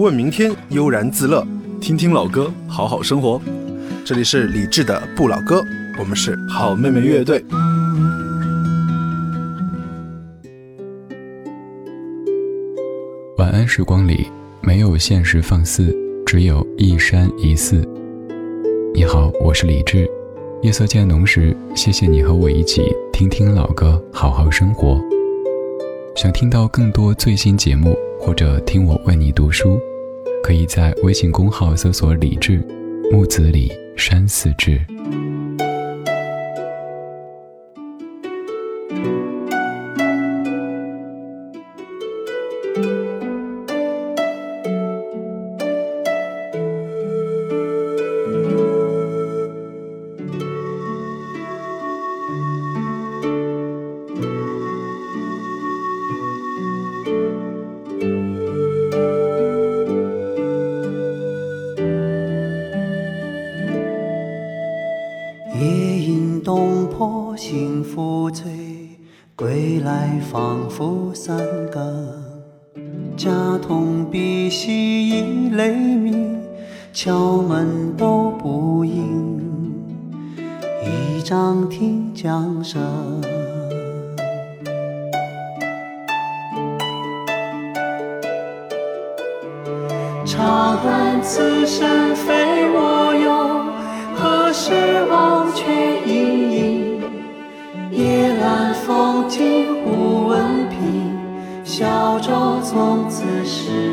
问明天，悠然自乐，听听老歌，好好生活。这里是李志的不老歌，我们是好妹妹乐队。晚安时光里，没有现实放肆，只有一山一寺。你好，我是李志。夜色渐浓时，谢谢你和我一起听听老歌，好好生活。想听到更多最新节目，或者听我为你读书，可以在微信公号搜索“李志木子李山寺志”。恨此生非我有，何时忘却营营？夜阑风静忽闻平，小舟从此逝。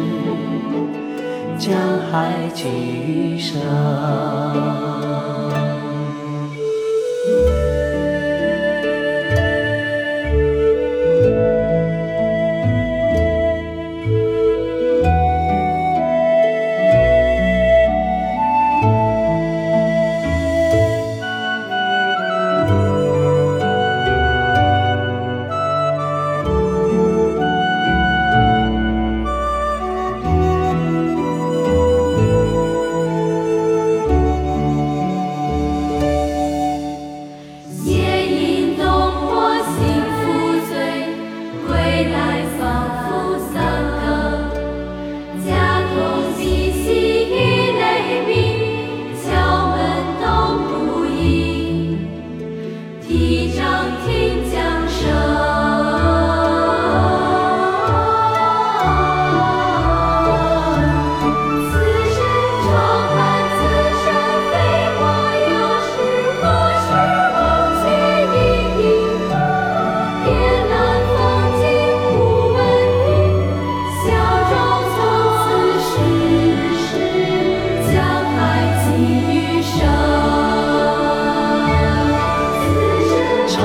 江海寄余生。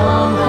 李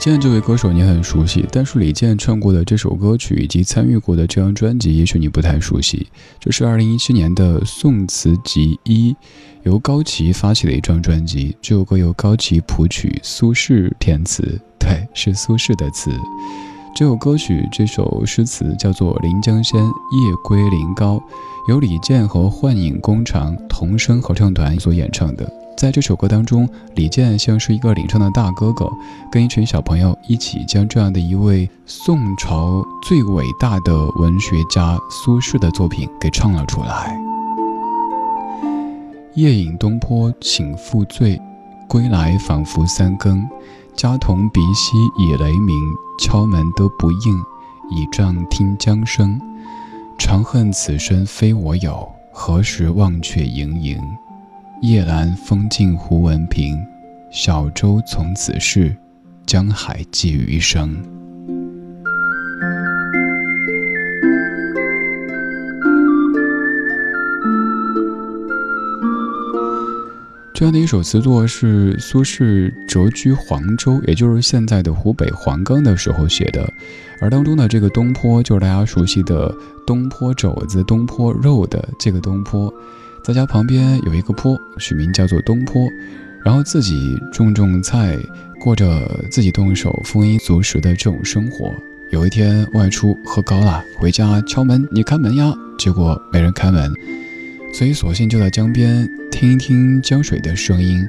健这位歌手你很熟悉，但是李健唱过的这首歌曲以及参与过的这张专辑，也许你不太熟悉。这是二零一七年的宋词集一，由高旗发起的一张专辑。这首歌由高旗谱曲，苏轼填词，对，是苏轼的词。这首歌曲这首诗词叫做《临江仙·夜归临皋》，由李健和幻影工厂童声合唱团所演唱的。在这首歌当中，李健像是一个领唱的大哥哥，跟一群小朋友一起将这样的一位宋朝最伟大的文学家苏轼的作品给唱了出来。夜饮东坡请复醉，归来仿佛三更。家童鼻息已雷鸣，敲门都不应，倚杖听江声。长恨此身非我有，何时忘却营营？夜阑风静胡文平，小舟从此逝，江海寄余生。这样的一首词作是苏轼谪居黄州，也就是现在的湖北黄冈的时候写的。而当中的这个东坡，就是大家熟悉的东坡肘子、东坡肉的这个东坡，在家旁边有一个坡，取名叫做东坡，然后自己种种菜，过着自己动手丰衣足食的这种生活。有一天外出喝高了，回家敲门，你开门呀？结果没人开门。所以，索性就在江边听一听江水的声音，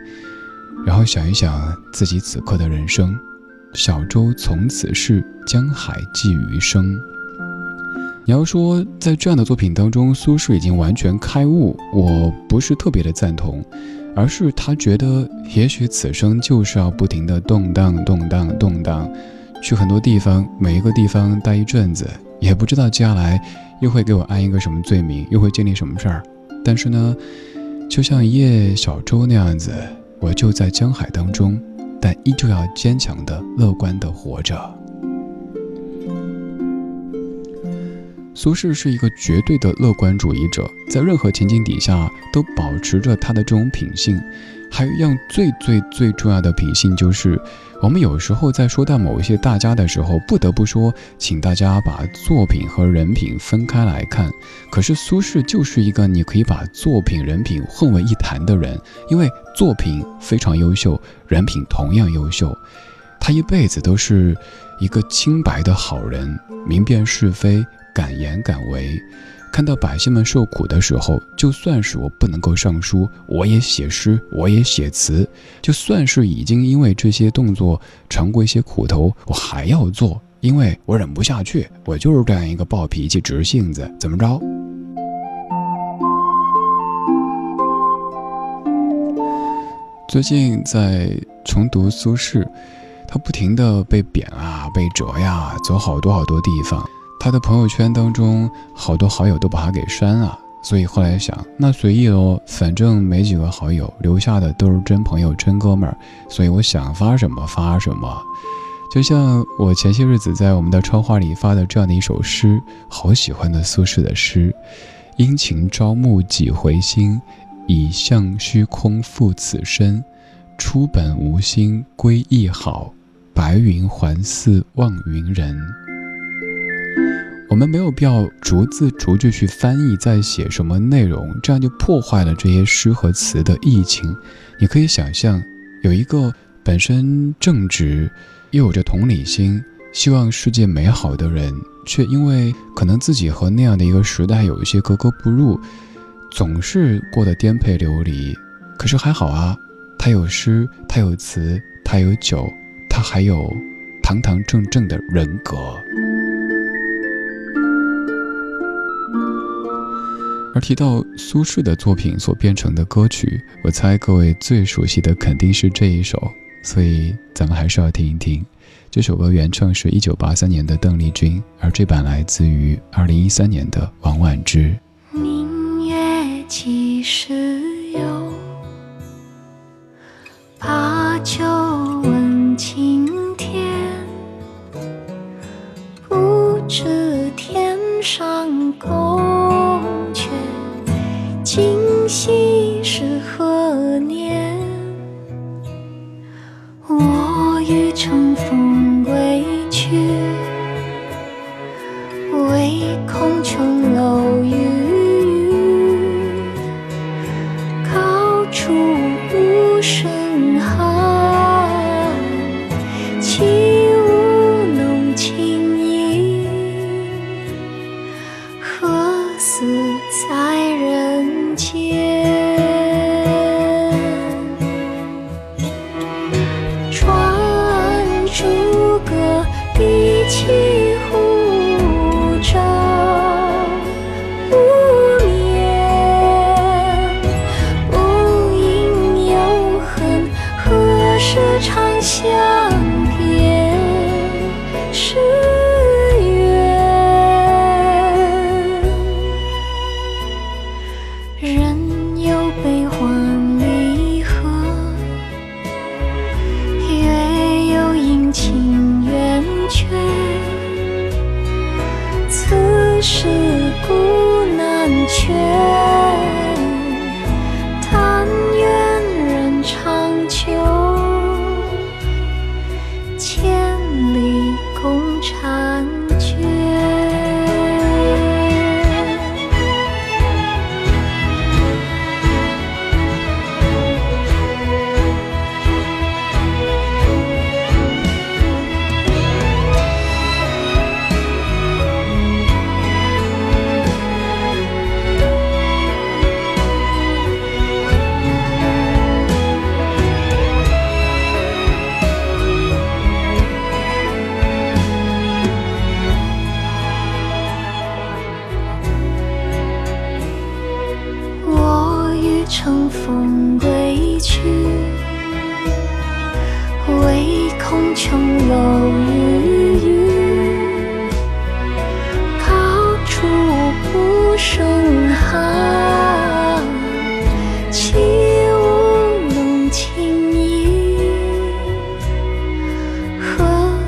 然后想一想自己此刻的人生。小舟从此逝，江海寄余生。你要说在这样的作品当中，苏轼已经完全开悟，我不是特别的赞同，而是他觉得也许此生就是要不停的动荡、动荡、动荡，去很多地方，每一个地方待一阵子，也不知道接下来又会给我安一个什么罪名，又会经历什么事儿。但是呢，就像一叶小舟那样子，我就在江海当中，但依旧要坚强的、乐观的活着。苏轼是一个绝对的乐观主义者，在任何情景底下都保持着他的这种品性。还有一样最最最重要的品性就是。我们有时候在说到某一些大家的时候，不得不说，请大家把作品和人品分开来看。可是苏轼就是一个你可以把作品、人品混为一谈的人，因为作品非常优秀，人品同样优秀。他一辈子都是一个清白的好人，明辨是非，敢言敢为。看到百姓们受苦的时候，就算是我不能够上书，我也写诗，我也写词。就算是已经因为这些动作尝过一些苦头，我还要做，因为我忍不下去。我就是这样一个暴脾气、直性子，怎么着？最近在重读苏轼，他不停的被贬啊，被折呀，走好多好多地方。他的朋友圈当中，好多好友都把他给删了，所以后来想，那随意喽，反正没几个好友，留下的都是真朋友、真哥们儿，所以我想发什么发什么。就像我前些日子在我们的窗花里发的这样的一首诗，好喜欢的苏轼的诗：殷勤朝暮几回心，以向虚空负此身。出本无心归意好，白云还似望云人。我们没有必要逐字逐句去翻译在写什么内容，这样就破坏了这些诗和词的意境。你可以想象，有一个本身正直，又有着同理心，希望世界美好的人，却因为可能自己和那样的一个时代有一些格格不入，总是过得颠沛流离。可是还好啊，他有诗，他有词，他有酒，他还有堂堂正正的人格。而提到苏轼的作品所编成的歌曲，我猜各位最熟悉的肯定是这一首，所以咱们还是要听一听。这首歌原唱是一九八三年的邓丽君，而这版来自于二零一三年的王菀之。明月几时有？把酒问青天。不知天上宫。今夕是何年？但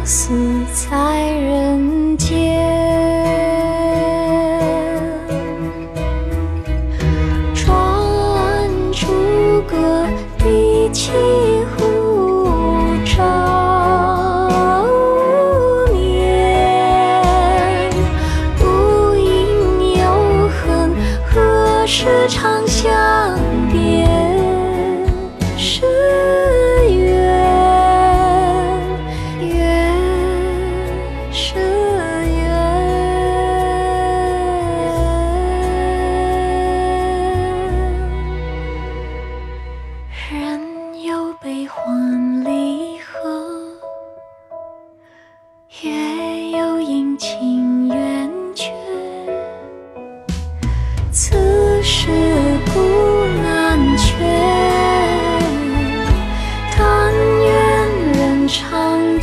死在人间？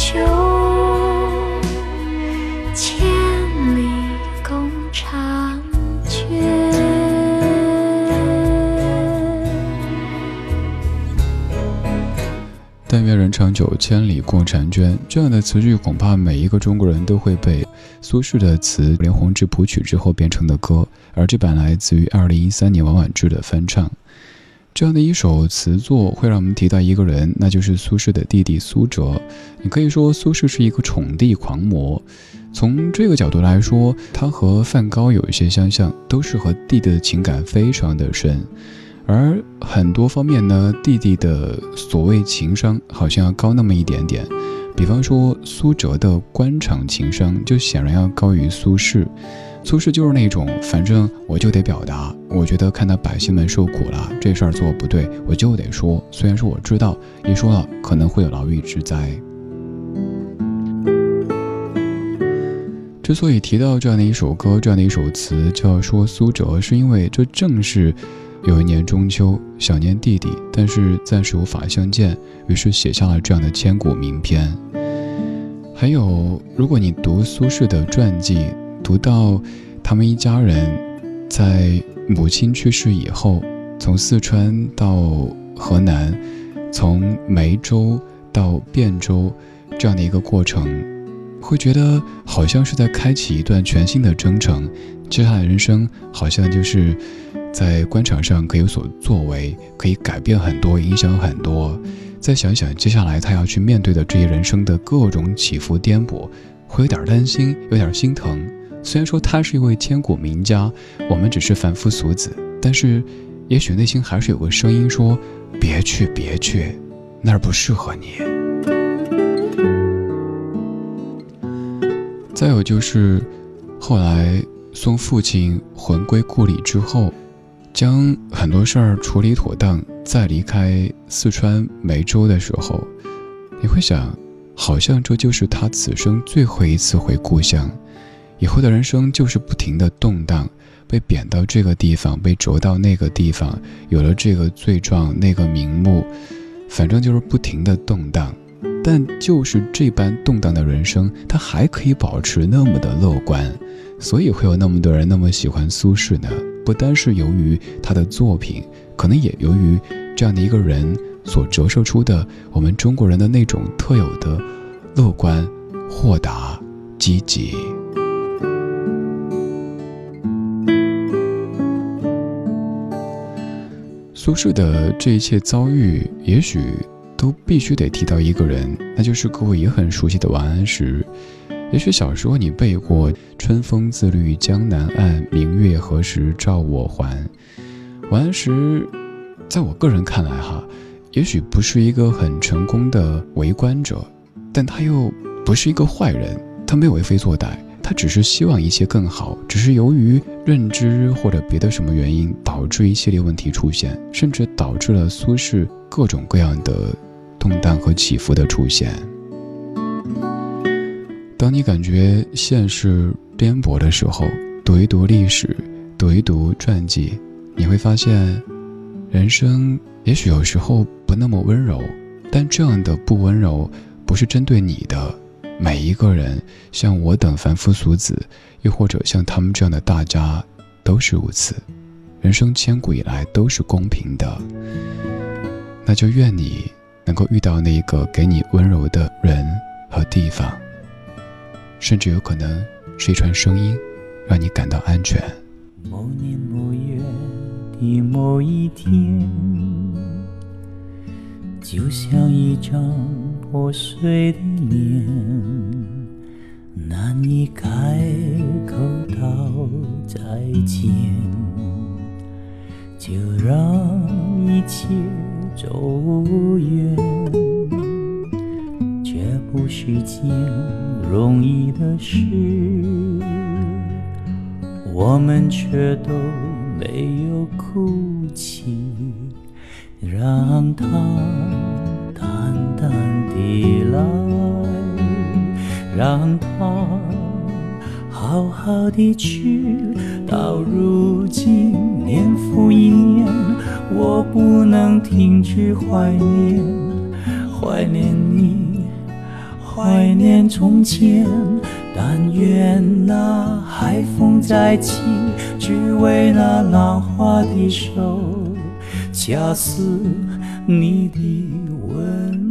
秋，千里共婵娟。但愿人长久，千里共婵娟。这样的词句，恐怕每一个中国人都会背。苏轼的词，连弘之谱曲之后变成的歌，而这版来自于二零一三年王婉之的翻唱。这样的一首词作，会让我们提到一个人，那就是苏轼的弟弟苏辙。你可以说苏轼是一个宠弟狂魔。从这个角度来说，他和梵高有一些相像，都是和弟弟的情感非常的深。而很多方面呢，弟弟的所谓情商好像要高那么一点点。比方说苏辙的官场情商就显然要高于苏轼。苏轼就是那种，反正我就得表达，我觉得看到百姓们受苦了，这事儿做不对，我就得说。虽然说我知道一说了可能会有牢狱之灾。之所以提到这样的一首歌，这样的一首词，就要说苏辙，是因为这正是。有一年中秋，想念弟弟，但是暂时无法相见，于是写下了这样的千古名篇。还有，如果你读苏轼的传记，读到他们一家人在母亲去世以后，从四川到河南，从梅州到汴州这样的一个过程，会觉得好像是在开启一段全新的征程。接下来人生好像就是在官场上可以有所作为，可以改变很多，影响很多。再想想接下来他要去面对的这些人生的各种起伏颠簸，会有点担心，有点心疼。虽然说他是一位千古名家，我们只是凡夫俗子，但是也许内心还是有个声音说：别去，别去，那儿不适合你。再有就是后来。送父亲魂归故里之后，将很多事儿处理妥当，再离开四川梅州的时候，你会想，好像这就是他此生最后一次回故乡。以后的人生就是不停的动荡，被贬到这个地方，被逐到那个地方，有了这个罪状，那个名目，反正就是不停的动荡。但就是这般动荡的人生，他还可以保持那么的乐观。所以会有那么多人那么喜欢苏轼呢？不单是由于他的作品，可能也由于这样的一个人所折射出的我们中国人的那种特有的乐观、豁达、积极。苏轼的这一切遭遇，也许都必须得提到一个人，那就是各位也很熟悉的王安石。也许小时候你背过“春风自绿江南岸，明月何时照我还”。王安石，在我个人看来，哈，也许不是一个很成功的为官者，但他又不是一个坏人，他没有为非作歹，他只是希望一切更好，只是由于认知或者别的什么原因，导致一系列问题出现，甚至导致了苏轼各种各样的动荡和起伏的出现。当你感觉现实颠簸的时候，读一读历史，读一读传记，你会发现，人生也许有时候不那么温柔，但这样的不温柔，不是针对你的。每一个人，像我等凡夫俗子，又或者像他们这样的大家，都是如此。人生千古以来都是公平的，那就愿你能够遇到那个给你温柔的人和地方，甚至有可能是一串声音，让你感到安全。某年某月的某一天，就像一张破碎的脸，难以开口道再见，就让一切走远，这不是件容易的事。我们却都没有哭泣，让它淡淡地来，让它好好地去。到如今年复一年，我不能停止怀念，怀念你，怀念从前。但愿那海风再起，只为那浪花的手，恰似你的温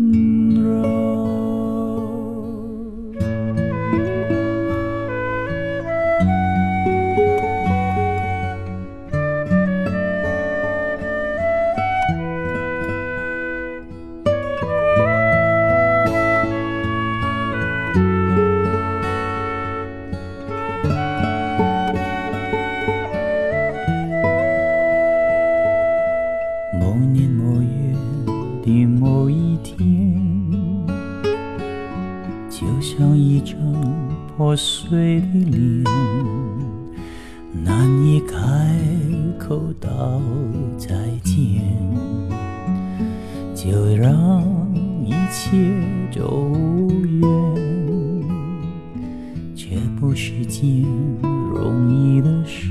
事。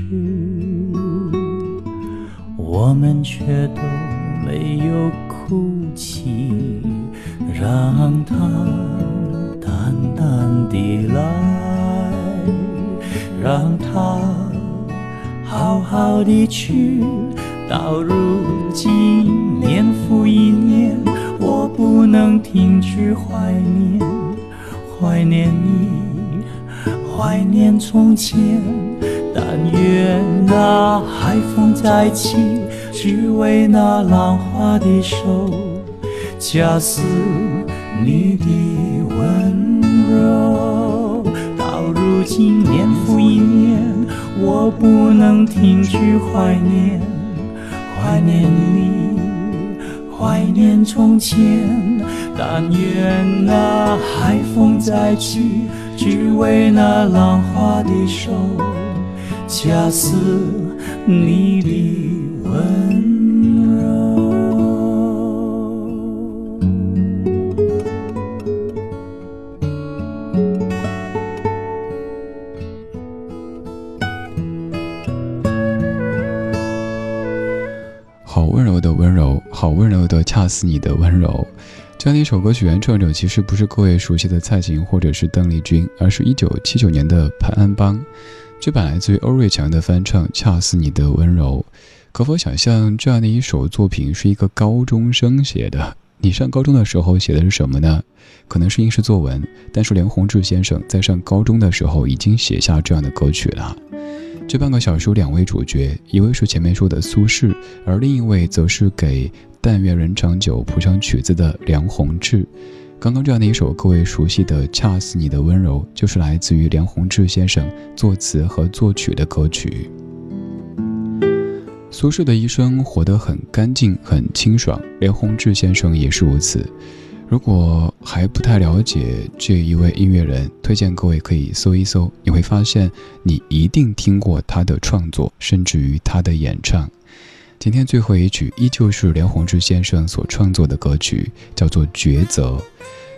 我们却都没有哭泣，让它淡淡地来，让它好好地去。到如今年复一年，我不能停止怀念，怀念你，怀念从前。但愿那海风再起，只为那浪花的手，恰似你的温柔。到如今年复一年，我不能停止怀念，怀念你，怀念从前。但愿那海风再起，只为那浪花的手。恰似你的温柔。好温柔的温柔，好温柔的恰似你的温柔。这样的一首歌曲原创者其实不是各位熟悉的蔡琴或者是邓丽君，而是一九七九年的潘安邦。这版来自于欧瑞强的翻唱《恰似你的温柔》，可否想象这样的一首作品是一个高中生写的？你上高中的时候写的是什么呢？可能是应试作文，但是梁鸿志先生在上高中的时候已经写下这样的歌曲了。这半个小时两位主角，一位是前面说的苏轼，而另一位则是给《但愿人长久》谱上曲子的梁鸿志。刚刚这样的一首各位熟悉的《恰似你的温柔》，就是来自于梁鸿志先生作词和作曲的歌曲。苏轼的一生活得很干净、很清爽，梁鸿志先生也是如此。如果还不太了解这一位音乐人，推荐各位可以搜一搜，你会发现你一定听过他的创作，甚至于他的演唱。今天最后一曲依旧是梁鸿志先生所创作的歌曲，叫做《抉择》，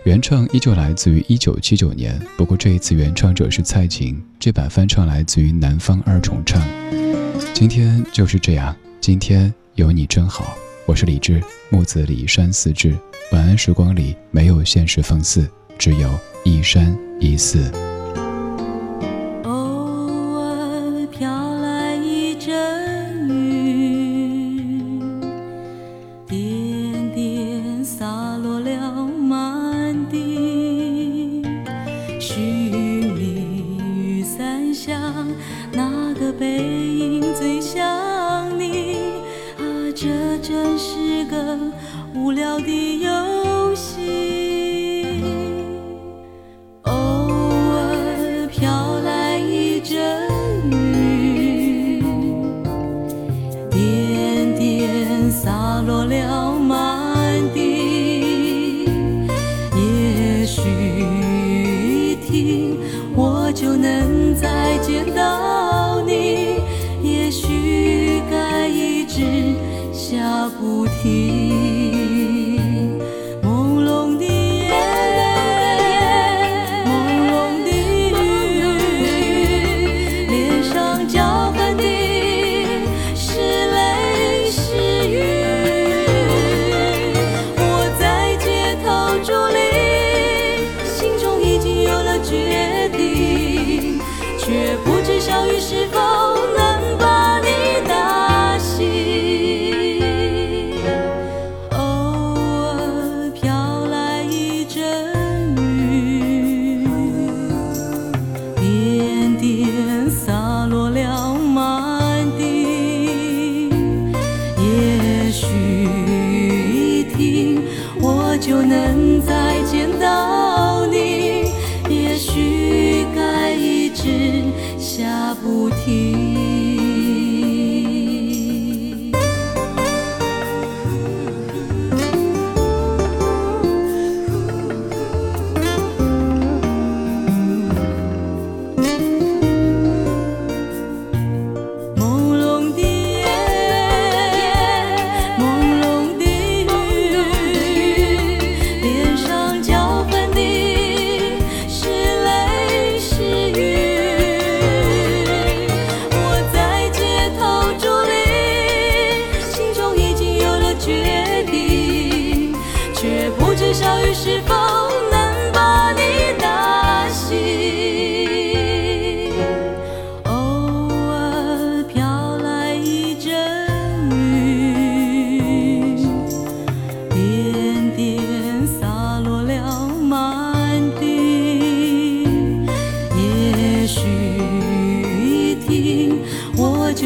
原唱依旧来自于一九七九年，不过这一次原唱者是蔡琴，这版翻唱来自于南方二重唱。今天就是这样，今天有你真好，我是李志，木子李山四志。晚安时光里没有现实讽刺，只有一山一寺。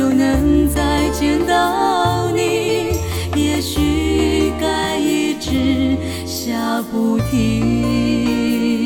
就能再见到你。也许该一直下不停。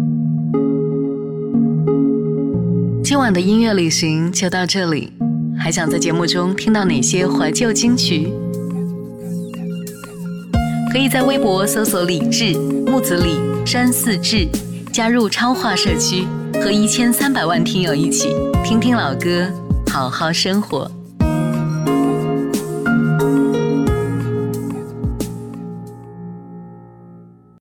今晚的音乐旅行就到这里，还想在节目中听到哪些怀旧金曲？可以在微博搜索“李志木子李山寺志”，加入超话社区，和一千三百万听友一起听听老歌，好好生活。